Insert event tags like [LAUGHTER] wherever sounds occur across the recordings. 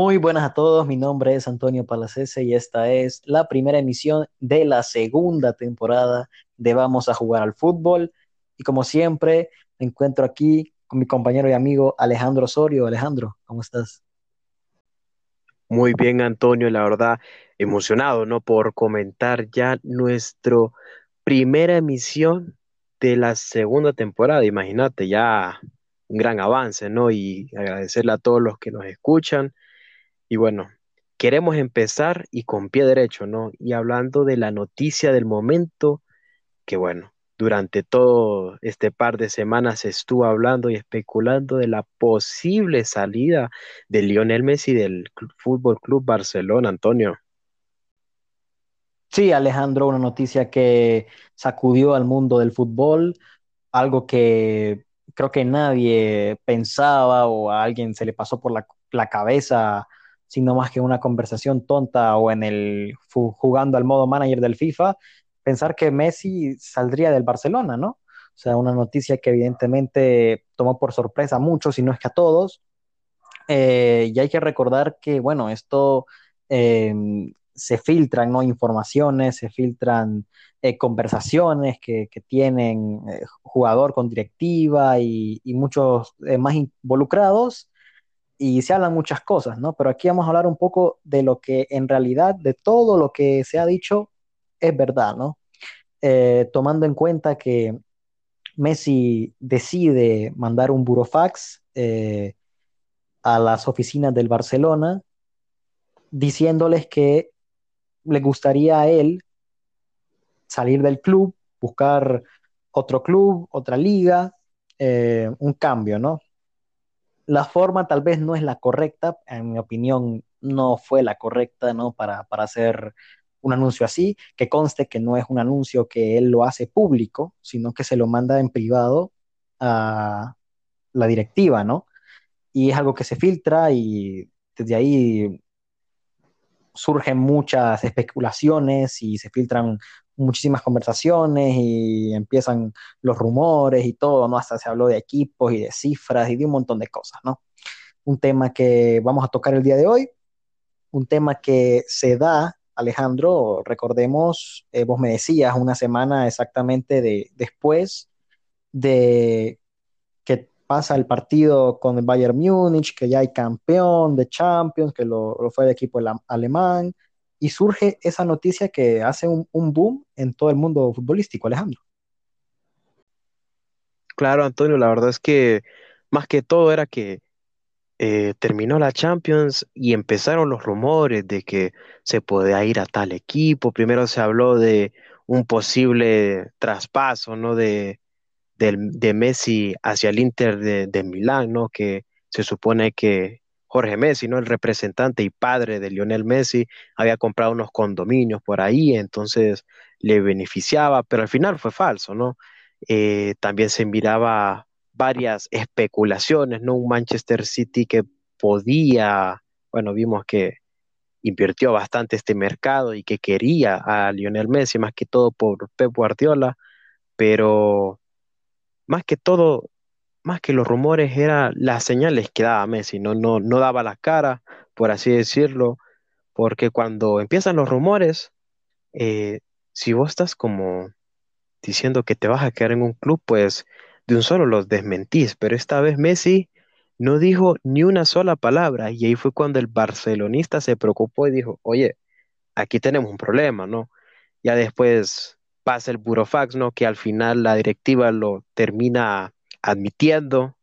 Muy buenas a todos, mi nombre es Antonio Palacese y esta es la primera emisión de la segunda temporada de Vamos a jugar al fútbol. Y como siempre, me encuentro aquí con mi compañero y amigo Alejandro Osorio. Alejandro, ¿cómo estás? Muy bien, Antonio, la verdad, emocionado, ¿no? Por comentar ya nuestro primera emisión de la segunda temporada. Imagínate, ya un gran avance, ¿no? Y agradecerle a todos los que nos escuchan y bueno, queremos empezar y con pie derecho, ¿no? Y hablando de la noticia del momento, que bueno, durante todo este par de semanas se estuvo hablando y especulando de la posible salida de Lionel Messi del Fútbol Club Barcelona, Antonio. Sí, Alejandro, una noticia que sacudió al mundo del fútbol, algo que creo que nadie pensaba o a alguien se le pasó por la, la cabeza sino más que una conversación tonta o en el jugando al modo manager del FIFA, pensar que Messi saldría del Barcelona, ¿no? O sea, una noticia que evidentemente tomó por sorpresa a muchos, si no es que a todos. Eh, y hay que recordar que, bueno, esto eh, se filtran, ¿no? Informaciones, se filtran eh, conversaciones que, tienen jugador con directiva y, y muchos más involucrados y se hablan muchas cosas, ¿no? Pero aquí vamos a hablar un poco de lo que en realidad, de todo lo que se ha dicho, es verdad, ¿no? Eh, tomando en cuenta que Messi decide mandar un burofax eh, a las oficinas del Barcelona diciéndoles que le gustaría a él salir del club, buscar otro club, otra liga, eh, un cambio, ¿no? La forma tal vez no es la correcta, en mi opinión no fue la correcta, ¿no? Para, hacer un anuncio así, que conste que no es un anuncio que él lo hace público, sino que se lo manda en privado a la directiva, ¿no? Y es algo que se filtra y desde ahí surgen muchas especulaciones y se filtran muchísimas conversaciones y empiezan los rumores y todo, ¿no? Hasta se habló de equipos y de cifras y de un montón de cosas, ¿no? Un tema que vamos a tocar el día de hoy, un tema que se da, Alejandro, recordemos, eh, vos me decías, una semana exactamente de, después de que pasa el partido con el Bayern Múnich, que ya hay campeón de Champions, que lo, lo fue el equipo alemán, y surge esa noticia que hace un, boom en todo el mundo futbolístico, Alejandro. Claro, Antonio, la verdad es que más que todo era que eh, terminó la Champions y empezaron los rumores de que se podía ir a tal equipo. Primero se habló de un posible traspaso, ¿no? De, de Messi hacia el Inter de, de Milán, ¿no? Que se supone que Jorge Messi, ¿no? El representante y padre de Lionel Messi, había comprado unos condominios por ahí, entonces le beneficiaba, pero al final fue falso, ¿no? Eh, también se miraba varias especulaciones, ¿no? Un Manchester City que podía, bueno, vimos que invirtió bastante este mercado y que quería a Lionel Messi, más que todo por Pep Guardiola, pero más que todo más que los rumores, eran las señales que daba Messi, no, no, no daba la cara, por así decirlo, porque cuando empiezan los rumores, eh, si vos estás como diciendo que te vas a quedar en un club, pues de un solo los desmentís, pero esta vez Messi no dijo ni una sola palabra y ahí fue cuando el barcelonista se preocupó y dijo, oye, aquí tenemos un problema, ¿no? Ya después pasa el burofax, ¿no? Que al final la directiva lo termina admitiendo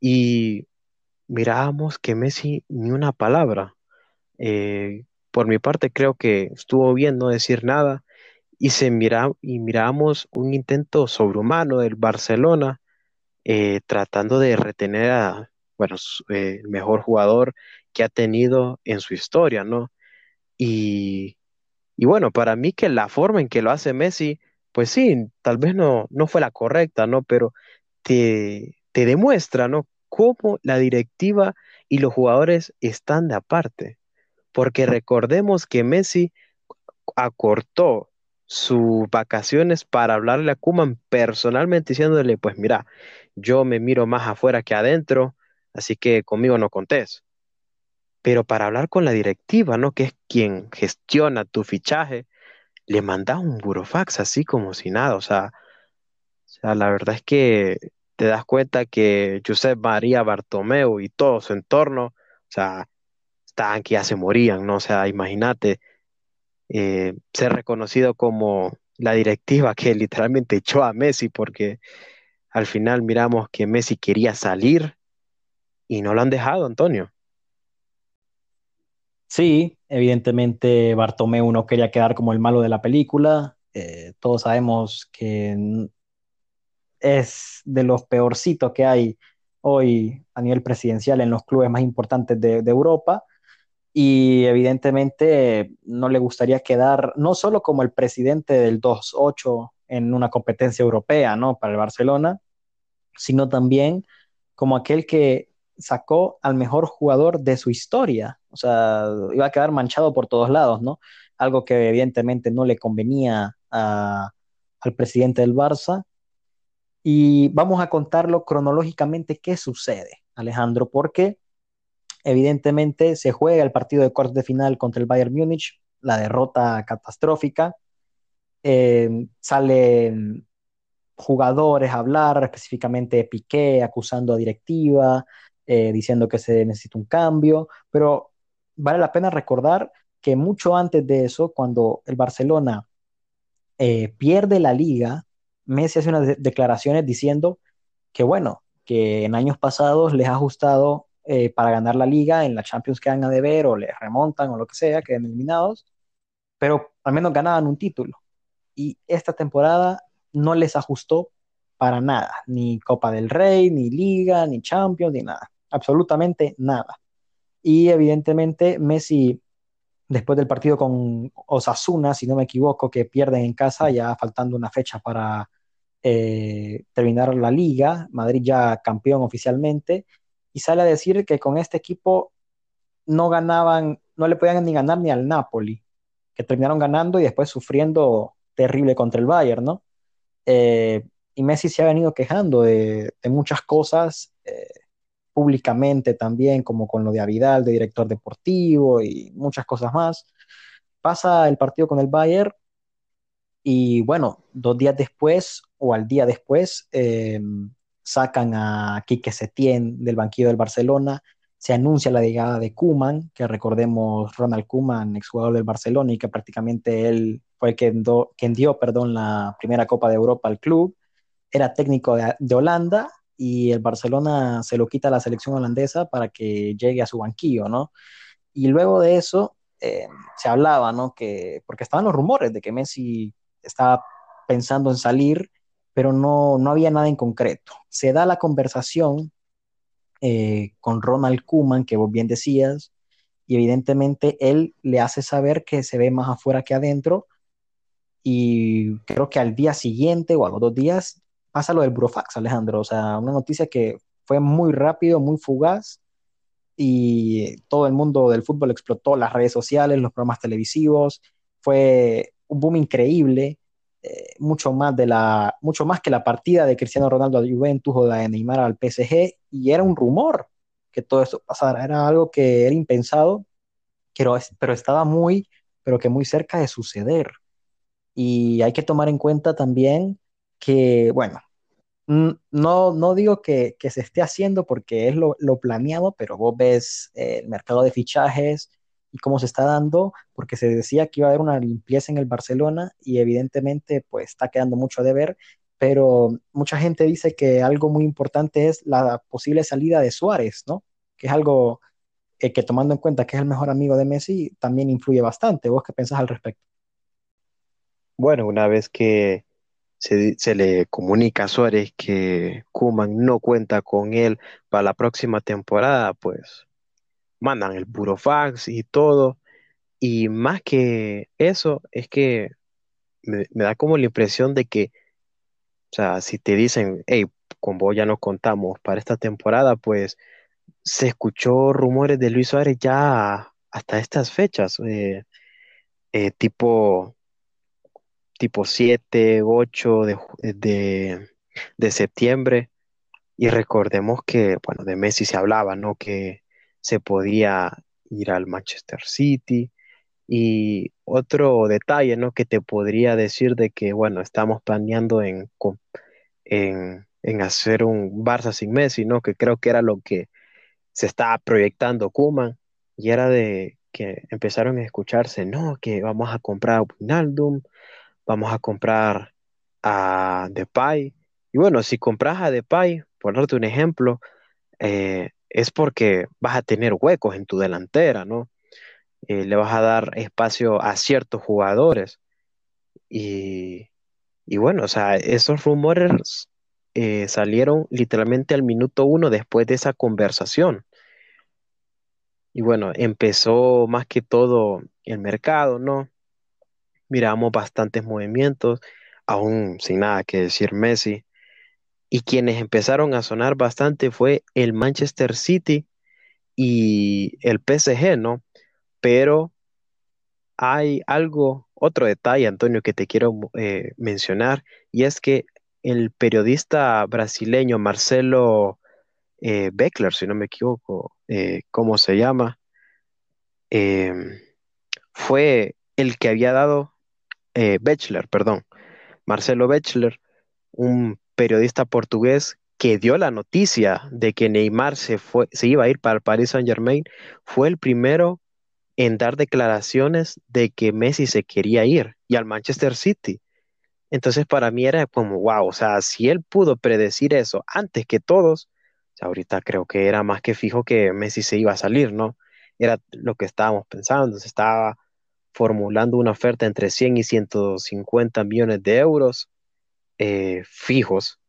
y mirábamos que Messi ni una palabra. Eh, por mi parte creo que estuvo bien no decir nada y se mira y miramos un intento sobrehumano del Barcelona eh, tratando de retener a bueno eh, el mejor jugador que ha tenido en su historia, ¿no? Y, y bueno, para mí que la forma en que lo hace Messi, pues sí, tal vez no, no fue la correcta, ¿no? Pero te, demuestra, ¿no? Cómo la directiva y los jugadores están de aparte. Porque recordemos que Messi acortó sus vacaciones para hablarle a Kuman personalmente diciéndole, pues mira, yo me miro más afuera que adentro, así que conmigo no contés. pero para hablar con la directiva, ¿no? Que es quien gestiona tu fichaje, le mandas un burofax así como si nada, o sea, sea, la verdad es que te das cuenta que Josep María Bartomeu y todo su entorno, o sea, estaban que ya se morían, ¿no? O sea, imagínate eh, ser reconocido como la directiva que [LAUGHS] literalmente echó a Messi, porque al final miramos que Messi quería salir y no lo han dejado, Antonio. Sí, evidentemente Bartomeu no quería quedar como el malo de la película. Eh, todos sabemos que es de los peorcitos que hay hoy a nivel presidencial en los clubes más importantes de, de Europa y evidentemente no le gustaría quedar no solo como el presidente del 2-8 en una competencia europea, ¿no? Para el Barcelona, sino también como aquel que sacó al mejor jugador de su historia. O sea, iba a quedar manchado por todos lados, ¿no? Algo que evidentemente no le convenía a, al presidente del Barça. Y vamos a contarlo cronológicamente qué sucede, Alejandro, porque evidentemente se juega el partido de cuartos de final contra el Bayern Múnich, la derrota catastrófica. Eh, salen jugadores a hablar, específicamente Piqué acusando a directiva, eh, diciendo que se necesita un cambio, pero vale la pena recordar que mucho antes de eso, cuando el Barcelona eh, pierde la liga, Messi hace unas de declaraciones diciendo que bueno, que en años pasados les ha ajustado eh, para ganar la liga, en la Champions quedan a deber o les remontan o lo que sea, quedan eliminados, pero al menos ganaban un título. Y esta temporada no les ajustó para nada, ni Copa del Rey, ni Liga, ni Champions, ni nada, absolutamente nada. Y evidentemente Messi, después del partido con Osasuna, si no me equivoco, que pierden en casa, ya faltando una fecha para eh, terminar la liga, Madrid ya campeón oficialmente, y sale a decir que con este equipo no ganaban, no le podían ni ganar ni al Napoli, que terminaron ganando y después sufriendo terrible contra el Bayern, ¿no? Eh, y Messi se ha venido quejando de, muchas cosas eh, públicamente también, como con lo de Avidal, de director deportivo y muchas cosas más. Pasa el partido con el Bayern y bueno, dos días después o al día después eh, sacan a Quique Setién del banquillo del Barcelona, se anuncia la llegada de Kuman, que recordemos Ronald Kuman, exjugador del Barcelona y que prácticamente él fue quien, dio perdón, la primera Copa de Europa al club, era técnico de, Holanda y el Barcelona se lo quita a la selección holandesa para que llegue a su banquillo, ¿no? Y luego de eso eh, se hablaba, ¿no? Que, porque estaban los rumores de que Messi estaba pensando en salir, pero no, no había nada en concreto. Se da la conversación eh, con Ronald Kuman, que vos bien decías, y evidentemente él le hace saber que se ve más afuera que adentro, y creo que al día siguiente o a los dos días pasa lo del Burofax, Alejandro, o sea, una noticia que fue muy rápido, muy fugaz, y todo el mundo del fútbol explotó, las redes sociales, los programas televisivos, fue un boom increíble, eh, mucho más de la, mucho más que la partida de Cristiano Ronaldo a Juventus o la de Neymar al PSG, y era un rumor que todo esto pasara, era algo que era impensado, pero, pero estaba muy, pero que muy cerca de suceder. Y hay que tomar en cuenta también que, bueno, no, no digo que, que se esté haciendo porque es lo, lo planeado, pero vos ves eh, el mercado de fichajes, y cómo se está dando, porque se decía que iba a haber una limpieza en el Barcelona y evidentemente pues está quedando mucho de ver, pero mucha gente dice que algo muy importante es la posible salida de Suárez, ¿no? Que es algo eh, que tomando en cuenta que es el mejor amigo de Messi, también influye bastante. ¿Vos qué pensás al respecto? Bueno, una vez que se, se le comunica a Suárez que Kuman no cuenta con él para la próxima temporada, pues mandan el puro fax y todo. Y más que eso, es que me, da como la impresión de que, o sea, si te dicen, hey, con vos ya no contamos para esta temporada, pues se escuchó rumores de Luis Suárez ya hasta estas fechas, eh, eh, tipo, tipo 7, 8 de, de, de septiembre. Y recordemos que, bueno, de Messi se hablaba, ¿no? Que se podía ir al Manchester City. Y otro detalle, ¿no? Que te podría decir de que, bueno, estamos planeando en, en, hacer un Barça sin Messi, ¿no? Que creo que era lo que se estaba proyectando Koeman y era de que empezaron a escucharse, no, que vamos a comprar a Wijnaldum, vamos a comprar a Depay. Y bueno, si compras a Depay, por darte un ejemplo, eh, es porque vas a tener huecos en tu delantera, ¿no? Eh, le vas a dar espacio a ciertos jugadores. Y, y bueno, o sea, esos rumores eh, salieron literalmente al minuto uno después de esa conversación. Y bueno, empezó más que todo el mercado, ¿no? Miramos bastantes movimientos, aún sin nada que decir Messi. Y quienes empezaron a sonar bastante fue el Manchester City y el PSG, ¿no? Pero hay algo, otro detalle, Antonio, que te quiero eh, mencionar, y es que el periodista brasileño Marcelo eh, Beckler, si no me equivoco, eh, ¿cómo se llama? Em, fue el que había dado, eh, Bechler, perdón, Marcelo Bechler, un periodista portugués que dio la noticia de que Neymar se, fue, se iba a ir para el Paris Saint Germain, fue el primero en dar declaraciones de que Messi se quería ir y al Manchester City. Entonces para mí era como, wow, o sea, si él pudo predecir eso antes que todos, ahorita creo que era más que fijo que Messi se iba a salir, ¿no? Era lo que estábamos pensando, se estaba formulando una oferta entre 100 y 150 millones de euros eh, fijos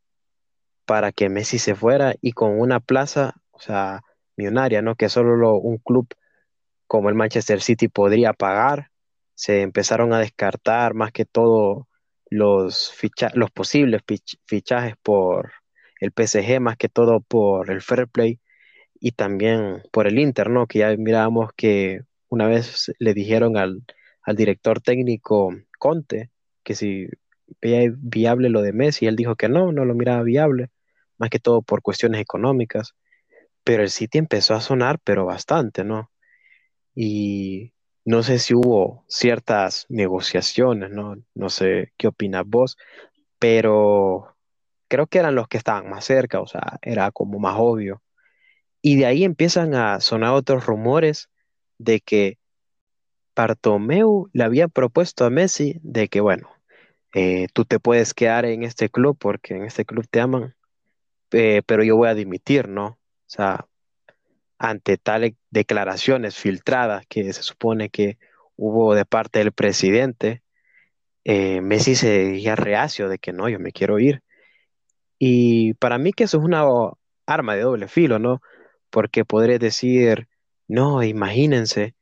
para que Messi se fuera y con una plaza, o sea, millonaria, ¿no? Que solo un club como el Manchester City podría pagar. Se empezaron a descartar más que todo los, los posibles fichajes por el PSG, más que todo por el Fair Play y también por el Inter, ¿no? Que ya mirábamos que una vez le dijeron al, director técnico Conte que si veía viable lo de Messi, él dijo que no, no lo miraba viable, más que todo por cuestiones económicas, pero el City empezó a sonar, pero bastante, ¿no? Y no sé si hubo ciertas negociaciones, ¿no? No sé qué opinas vos, pero creo que eran los que estaban más cerca, o sea, era como más obvio. Y de ahí empiezan a sonar otros rumores de que Bartomeu le había propuesto a Messi de que, bueno, eh, tú te puedes quedar en este club porque en este club te aman, eh, pero yo voy a dimitir, ¿no? O sea, ante tales declaraciones filtradas que se supone que hubo de parte del presidente, eh, Messi se decía reacio de que no, yo me quiero ir. Y para mí que eso es una arma de doble filo, ¿no? Porque podré decir, no, imagínense,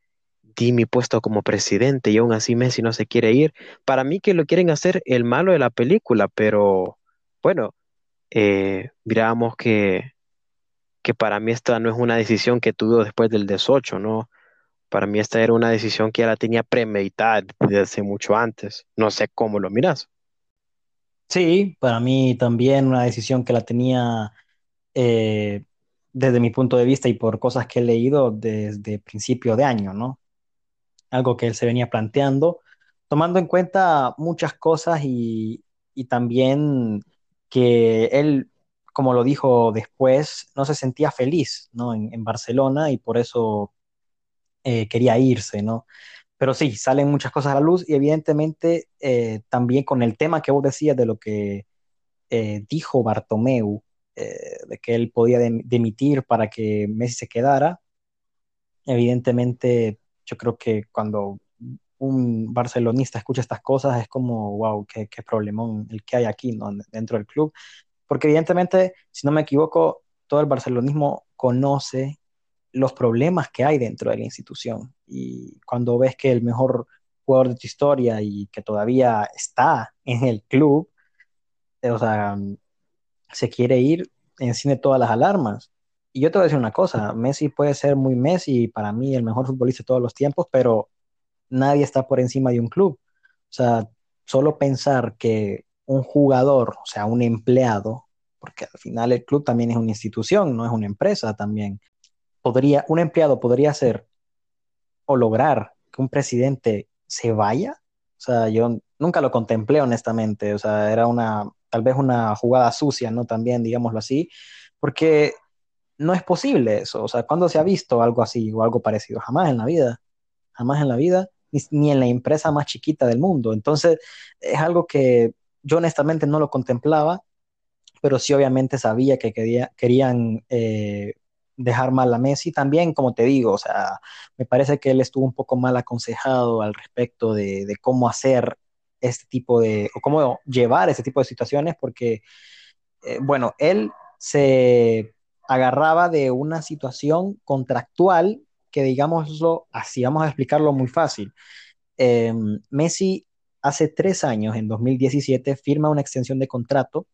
di mi puesto como presidente y aún así Messi no se quiere ir. Para mí que lo quieren hacer el malo de la película, pero bueno, eh, miramos que que para mí esta no es una decisión que tuvo después del 18, ¿no? Para mí esta era una decisión que ya la tenía premeditada desde mucho antes. No sé cómo lo miras. Sí, para mí también una decisión que la tenía eh, desde mi punto de vista y por cosas que he leído desde principio de año, ¿no? Algo que él se venía planteando, tomando en cuenta muchas cosas y, y también que él como lo dijo después, no se sentía feliz ¿no? en, Barcelona y por eso eh, quería irse, ¿no? Pero sí, salen muchas cosas a la luz y evidentemente eh, también con el tema que vos decías de lo que eh, dijo Bartomeu, de que él podía demitir para que Messi se quedara, evidentemente yo creo que cuando un barcelonista escucha estas cosas es como, wow, qué, qué problemón el que hay aquí ¿no? dentro del club. Porque evidentemente, si no me equivoco, todo el barcelonismo conoce los problemas que hay dentro de la institución. Y cuando ves que el mejor jugador de tu historia y que todavía está en el club, eh, o sea, se quiere ir, enciende todas las alarmas. Y yo te voy a decir una cosa, Messi puede ser muy Messi, para mí el mejor futbolista de todos los tiempos, pero nadie está por encima de un club. O sea, solo pensar que un jugador, o sea, un empleado, porque al final el club también es una institución, no es una empresa también. Podría, un empleado podría ser o lograr que un presidente se vaya, o sea, yo nunca lo contemplé honestamente, o sea, era una, tal vez una jugada sucia, ¿no? También, digámoslo así, porque no es posible eso, o sea, ¿cuándo se ha visto algo así o algo parecido? Jamás en la vida, jamás en la vida, ni, ni en la empresa más chiquita del mundo. Entonces, es algo que yo honestamente no lo contemplaba, pero sí obviamente sabía que quería, querían eh, dejar mal a Messi. También, como te digo, o sea, me parece que él estuvo un poco mal aconsejado al respecto de, cómo hacer este tipo de, o cómo llevar ese tipo de situaciones, porque, eh, bueno, él se agarraba de una situación contractual que, digámoslo así, vamos a explicarlo muy fácil. Eh, Messi hace tres años, en 2017, firma una extensión de contrato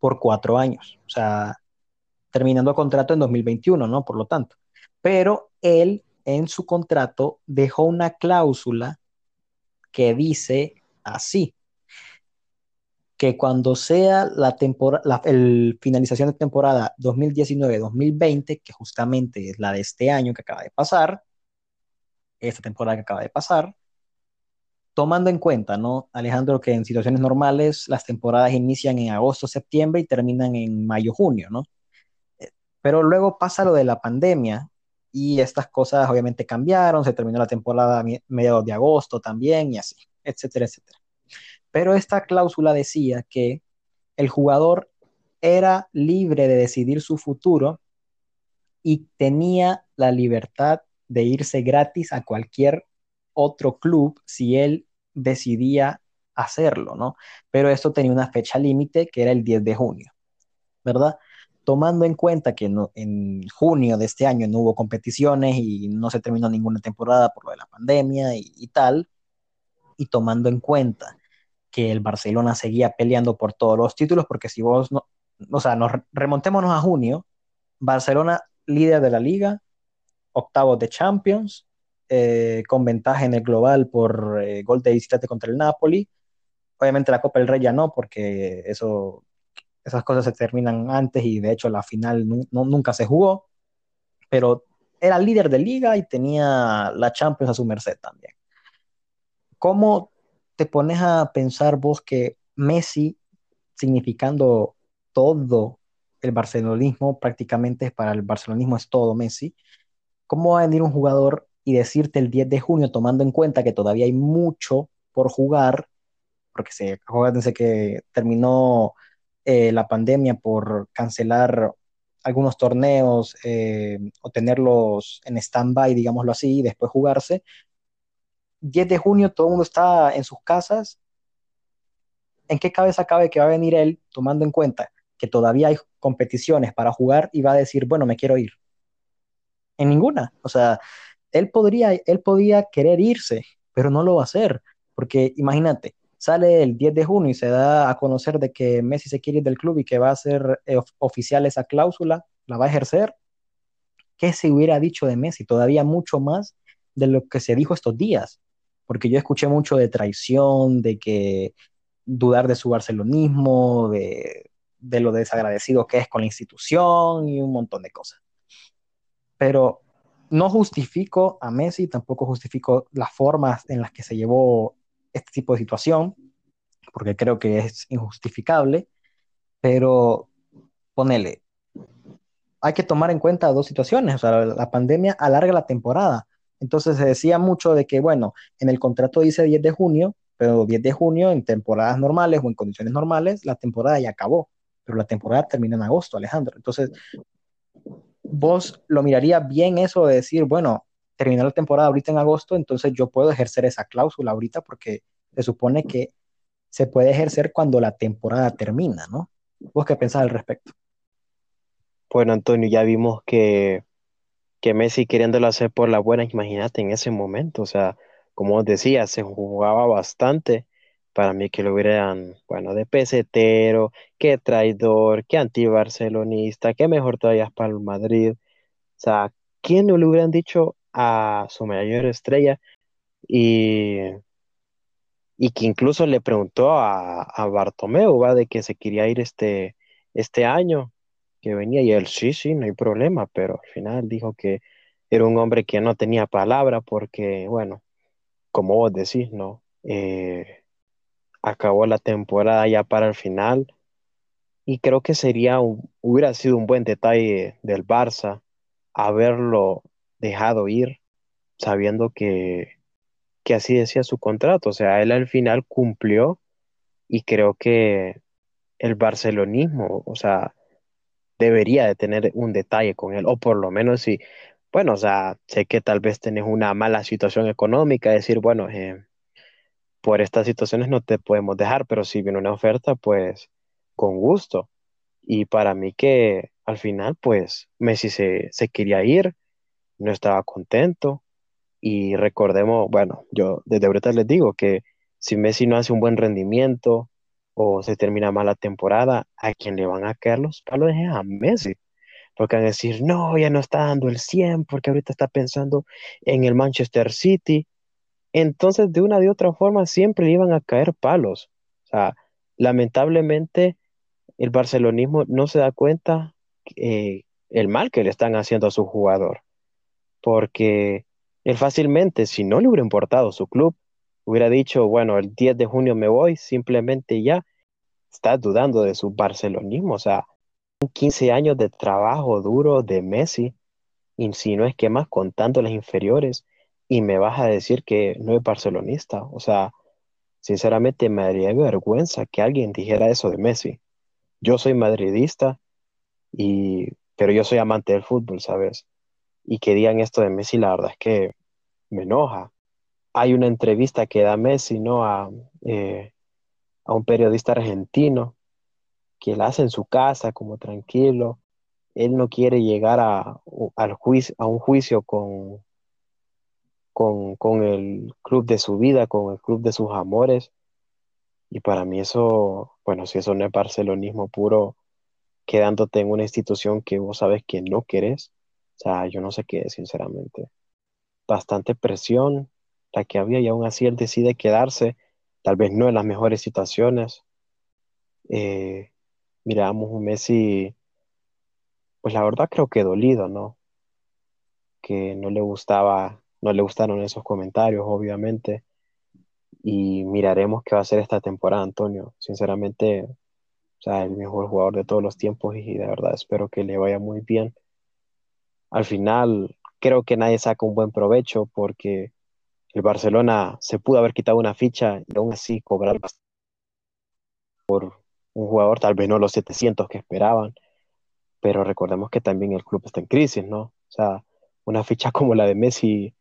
por cuatro años, o sea, terminando contrato en 2021, ¿no? Por lo tanto, pero él en su contrato dejó una cláusula que dice así, que cuando sea la, la el finalización de temporada 2019-2020, que justamente es la de este año que acaba de pasar, esta temporada que acaba de pasar, tomando en cuenta, ¿no, Alejandro, que en situaciones normales las temporadas inician en agosto, septiembre y terminan en mayo, junio, ¿no? Eh, pero luego pasa lo de la pandemia y estas cosas obviamente cambiaron, se terminó la temporada a mediados de agosto también y así, etcétera, etcétera. Pero esta cláusula decía que el jugador era libre de decidir su futuro y tenía la libertad de irse gratis a cualquier otro club si él decidía hacerlo, ¿no? Pero esto tenía una fecha límite que era el 10 de junio, ¿verdad? Tomando en cuenta que no, en junio de este año no hubo competiciones y no se terminó ninguna temporada por lo de la pandemia y, y tal, y tomando en cuenta que el Barcelona seguía peleando por todos los títulos, porque si vos no, o sea, nos remontémonos a junio, Barcelona líder de la liga, octavos de Champions, eh, con ventaja en el global por eh, gol de visitante contra el Napoli. Obviamente la Copa del Rey ya no, porque eso, esas cosas se terminan antes y de hecho la final nunca se jugó, pero era líder de liga y tenía la Champions a su merced también. ¿Cómo te pones a pensar vos que Messi, significando todo el barcelonismo, prácticamente para el barcelonismo es todo Messi, ¿cómo va a venir un jugador y decirte el 10 de junio, tomando en cuenta que todavía hay mucho por jugar, porque se, acuérdense que terminó eh, la pandemia por cancelar algunos torneos eh, o tenerlos en stand-by, digámoslo así, y después jugarse. 10 de junio todo el mundo está en sus casas. ¿En qué cabeza cabe que va a venir él, tomando en cuenta que todavía hay competiciones para jugar y va a decir, bueno, me quiero ir? En ninguna. O sea, él podría, él podía querer irse, pero no lo va a hacer, porque imagínate, sale el 10 de junio y se da a conocer de que Messi se quiere ir del club y que va a ser eh, oficial esa cláusula, la va a ejercer. ¿Qué se hubiera dicho de Messi? Todavía mucho más de lo que se dijo estos días, porque yo escuché mucho de traición, de que dudar de su barcelonismo, de, de lo desagradecido que es con la institución y un montón de cosas. Pero no justifico a Messi, tampoco justifico las formas en las que se llevó este tipo de situación, porque creo que es injustificable, pero ponele, hay que tomar en cuenta dos situaciones, o sea, la pandemia alarga la temporada, entonces se decía mucho de que, bueno, en el contrato dice 10 de junio, pero 10 de junio en temporadas normales o en condiciones normales, la temporada ya acabó, pero la temporada termina en agosto, Alejandro. Entonces, vos lo miraría bien eso de decir, bueno, terminó la temporada ahorita en agosto, entonces yo puedo ejercer esa cláusula ahorita porque se supone que se puede ejercer cuando la temporada termina, ¿no? ¿Vos qué pensás al respecto? Bueno, Antonio, ya vimos que, que Messi queriéndolo hacer por la buena, imagínate en ese momento, o sea, como os decía, se jugaba bastante para mí que lo hubieran, bueno, de pesetero, que traidor, que antibarcelonista, que mejor todavía es para el Madrid. O sea, ¿quién no le hubieran dicho a su mayor estrella? Y, y que incluso le preguntó a, a Bartomeu, ¿va? De que se quería ir este, este año que venía y él, sí, sí, no hay problema, pero al final dijo que era un hombre que no tenía palabra porque, bueno, como vos decís, ¿no? Eh, acabó la temporada ya para el final y creo que sería hubiera sido un buen detalle del Barça haberlo dejado ir sabiendo que, que así decía su contrato. O sea, él al final cumplió y creo que el barcelonismo, o sea, debería de tener un detalle con él, o por lo menos si, bueno, o sea, sé que tal vez tenés una mala situación económica, decir, bueno, eh, por estas situaciones no te podemos dejar, pero si viene una oferta, pues con gusto. Y para mí que al final, pues Messi se, se quería ir, no estaba contento. Y recordemos, bueno, yo desde ahorita les digo que si Messi no hace un buen rendimiento o se termina mal la temporada, a quien le van a caer los palos es a Messi. Porque van a decir, no, ya no está dando el 100 porque ahorita está pensando en el Manchester City. Entonces, de una de otra forma, siempre le iban a caer palos. O sea, lamentablemente, el barcelonismo no se da cuenta eh, el mal que le están haciendo a su jugador. Porque él fácilmente, si no le hubiera importado su club, hubiera dicho, bueno, el 10 de junio me voy, simplemente ya está dudando de su barcelonismo. O sea, 15 años de trabajo duro de Messi, y si no es que más contando las inferiores, y me vas a decir que no es barcelonista. O sea, sinceramente me daría vergüenza que alguien dijera eso de Messi. Yo soy madridista, y, pero yo soy amante del fútbol, ¿sabes? Y que digan esto de Messi, la verdad es que me enoja. Hay una entrevista que da Messi, ¿no? A, eh, a un periodista argentino que la hace en su casa, como tranquilo. Él no quiere llegar a, al juicio, a un juicio con, con, con el club de su vida, con el club de sus amores. Y para mí eso, bueno, si eso no es barcelonismo puro, quedándote en una institución que vos sabes que no querés, o sea, yo no sé qué, sinceramente. Bastante presión la que había y aún así él decide quedarse, tal vez no en las mejores situaciones. Eh, miramos un Messi, pues la verdad creo que dolido, ¿no? Que no le gustaba, no le gustaron esos comentarios, obviamente. Y miraremos qué va a ser esta temporada, Antonio. Sinceramente, o sea, el mejor jugador de todos los tiempos y de verdad espero que le vaya muy bien. Al final, creo que nadie saca un buen provecho porque el Barcelona se pudo haber quitado una ficha y aún así cobrar por un jugador, tal vez no los 700 que esperaban, pero recordemos que también el club está en crisis, ¿no? O sea, una ficha como la de Messi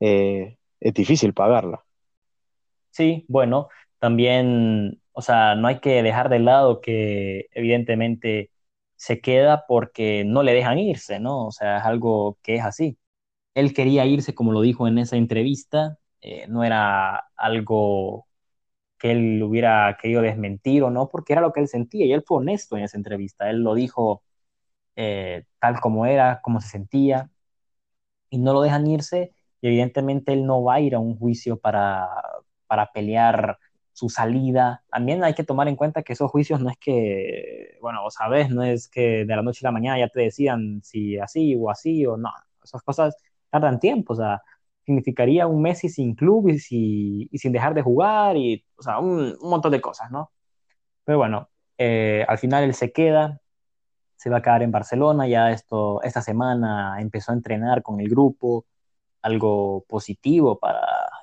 eh, es difícil pagarla. Sí, bueno, también, o sea, no hay que dejar de lado que evidentemente se queda porque no le dejan irse, ¿no? O sea, es algo que es así. Él quería irse, como lo dijo en esa entrevista, eh, no era algo que él hubiera querido desmentir o no, porque era lo que él sentía y él fue honesto en esa entrevista. Él lo dijo eh, tal como era, como se sentía, y no lo dejan irse, y evidentemente él no va a ir a un juicio para, para pelear su salida. También hay que tomar en cuenta que esos juicios no es que, bueno, vos sabés, no es que de la noche a la mañana ya te decían si así o así o no. Esas cosas tardan tiempo, o sea, significaría un Messi sin club y, sin dejar de jugar y, o sea, un, montón de cosas, ¿no? Pero bueno, eh, al final él se queda, se va a quedar en Barcelona, ya esto, esta semana empezó a entrenar con el grupo, algo positivo para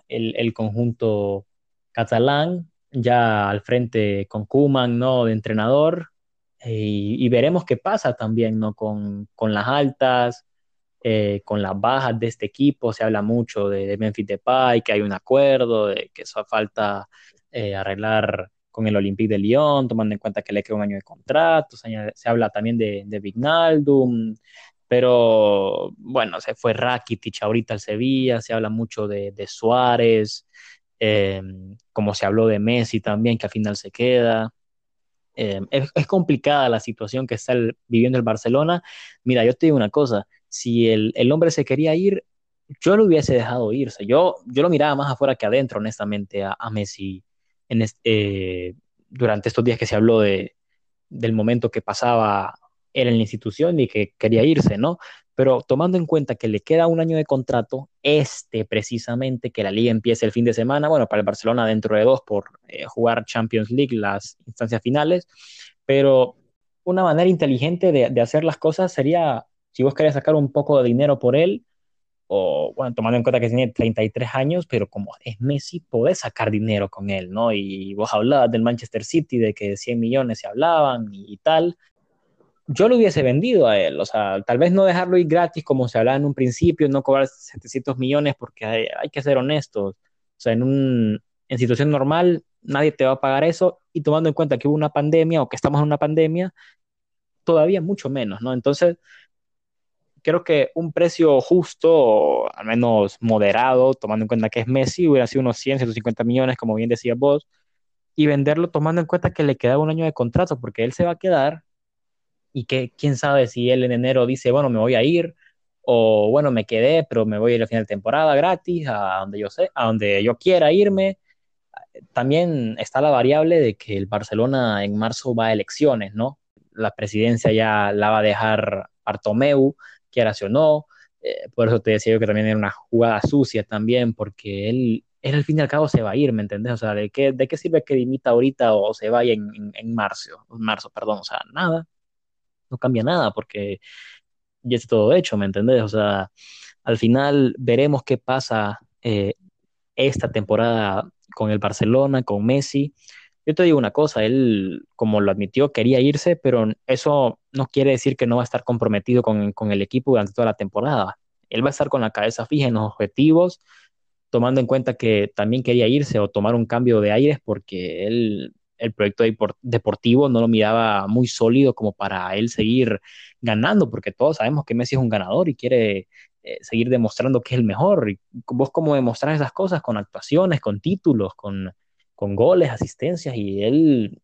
el, el conjunto catalán, ya al frente con Kuman, ¿no? De entrenador, y, y, veremos qué pasa también, ¿no? Con, con las altas, eh, con las bajas de este equipo. Se habla mucho de, de, Memphis Depay, que hay un acuerdo, de que eso falta eh, arreglar con el Olympique de Lyon, tomando en cuenta que le queda un año de contrato. Se, habla también de, de Vignaldum, pero bueno, se fue Rakitic ahorita al Sevilla, se habla mucho de, Suárez, eh, como se habló de Messi también, que al final se queda. Es, complicada la situación que está viviendo el Barcelona. Mira, yo te digo una cosa, si el, el, hombre se quería ir, yo lo hubiese dejado irse. Yo, yo lo miraba más afuera que adentro, honestamente, a, a Messi en eh, durante estos días que se habló de, del momento que pasaba él en la institución y que quería irse, ¿no? pero tomando en cuenta que le queda un año de contrato, este precisamente, que la liga empiece el fin de semana, bueno, para el Barcelona dentro de dos por eh, jugar Champions League, las instancias finales, pero una manera inteligente de, de, hacer las cosas sería, si vos querés sacar un poco de dinero por él, o bueno, tomando en cuenta que tiene 33 años, pero como es Messi, podés sacar dinero con él, ¿no? Y vos hablabas del Manchester City, de que 100 millones se hablaban y, tal, yo lo hubiese vendido a él, o sea, tal vez no dejarlo ir gratis como se hablaba en un principio, no cobrar 700 millones porque hay, hay que ser honestos, o sea, en, un, en situación normal nadie te va a pagar eso y tomando en cuenta que hubo una pandemia o que estamos en una pandemia, todavía mucho menos, ¿no? Entonces, creo que un precio justo, o al menos moderado, tomando en cuenta que es Messi, hubiera sido unos 100, 150 millones, como bien decías vos, y venderlo tomando en cuenta que le quedaba un año de contrato, porque él se va a quedar y que quién sabe si él en enero dice, bueno, me voy a ir, o bueno, me quedé, pero me voy a ir al final de temporada gratis, a donde yo sé, a donde yo quiera irme. También está la variable de que el Barcelona en marzo va a elecciones, ¿no? La presidencia ya la va a dejar Bartomeu, quiera o no. Eh, por eso te decía yo que también era una jugada sucia también, porque él, él al fin y al cabo se va a ir, ¿me entendés? O sea, ¿de qué, de qué sirve que dimita ahorita o se vaya en, en, en marzo? marzo, perdón, o sea, nada no cambia nada porque ya está todo hecho, ¿me entendés? O sea, al final veremos qué pasa eh, esta temporada con el Barcelona, con Messi. Yo te digo una cosa, él, como lo admitió, quería irse, pero eso no quiere decir que no va a estar comprometido con, con el equipo durante toda la temporada. Él va a estar con la cabeza fija en los objetivos, tomando en cuenta que también quería irse o tomar un cambio de aires porque él el proyecto deportivo no lo miraba muy sólido como para él seguir ganando, porque todos sabemos que Messi es un ganador y quiere eh, seguir demostrando que es el mejor. Vos cómo demostrar esas cosas con actuaciones, con títulos, con, con goles, asistencias, y él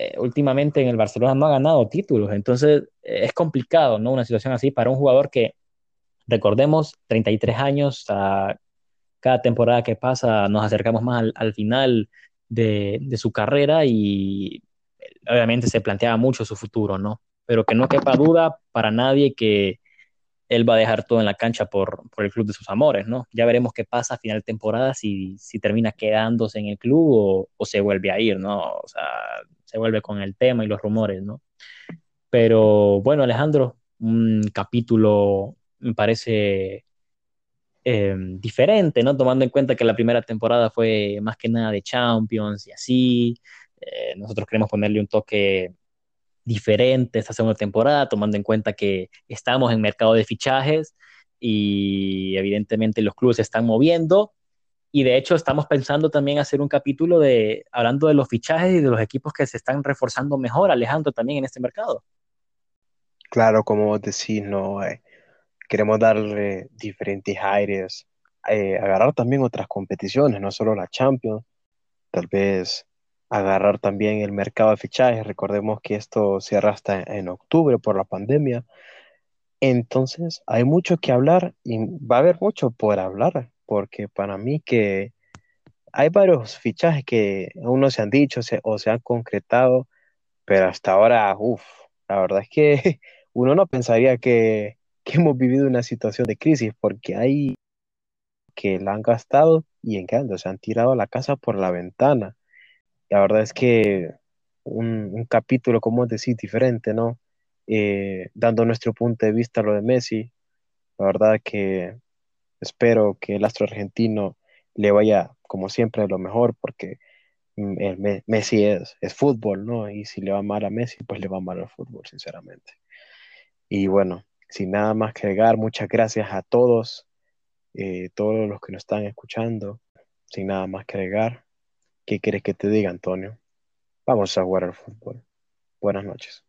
eh, últimamente en el Barcelona no ha ganado títulos, entonces eh, es complicado, ¿no? Una situación así para un jugador que, recordemos, 33 años, a cada temporada que pasa nos acercamos más al, al final de, su carrera y obviamente se planteaba mucho su futuro, ¿no? Pero que no quepa duda para nadie que él va a dejar todo en la cancha por, el club de sus amores, ¿no? Ya veremos qué pasa a final de temporada, si, si termina quedándose en el club o, o, se vuelve a ir, ¿no? O sea, se vuelve con el tema y los rumores, ¿no? Pero bueno, Alejandro, un capítulo me parece eh, diferente, ¿no? Tomando en cuenta que la primera temporada fue más que nada de Champions y así. Eh, nosotros queremos ponerle un toque diferente esta segunda temporada, tomando en cuenta que estamos en mercado de fichajes y evidentemente los clubes se están moviendo. Y de hecho estamos pensando también hacer un capítulo de hablando de los fichajes y de los equipos que se están reforzando mejor, Alejandro, también en este mercado. Claro, como vos decís, no, eh, queremos darle diferentes aires, eh, agarrar también otras competiciones, no solo la Champions, tal vez agarrar también el mercado de fichajes. Recordemos que esto cierra hasta en octubre por la pandemia. Entonces, hay mucho que hablar y va a haber mucho por hablar, porque para mí que hay varios fichajes que aún no se han dicho se, o se han concretado, pero hasta ahora, uff, la verdad es que [LAUGHS] uno no pensaría que que hemos vivido una situación de crisis, porque hay que la han gastado y en qué se han tirado la casa por la ventana. La verdad es que un, un capítulo, como decir, diferente, ¿no? Eh, dando nuestro punto de vista a lo de Messi, la verdad que espero que el astro argentino le vaya, como siempre, lo mejor, porque mm, el Messi es, es fútbol, ¿no? Y si le va mal a Messi, pues le va mal al fútbol, sinceramente. Y bueno, sin nada más que agregar, muchas gracias a todos, eh, todos los que nos están escuchando. Sin nada más que agregar, ¿qué quieres que te diga, Antonio? Vamos a jugar al fútbol. Buenas noches.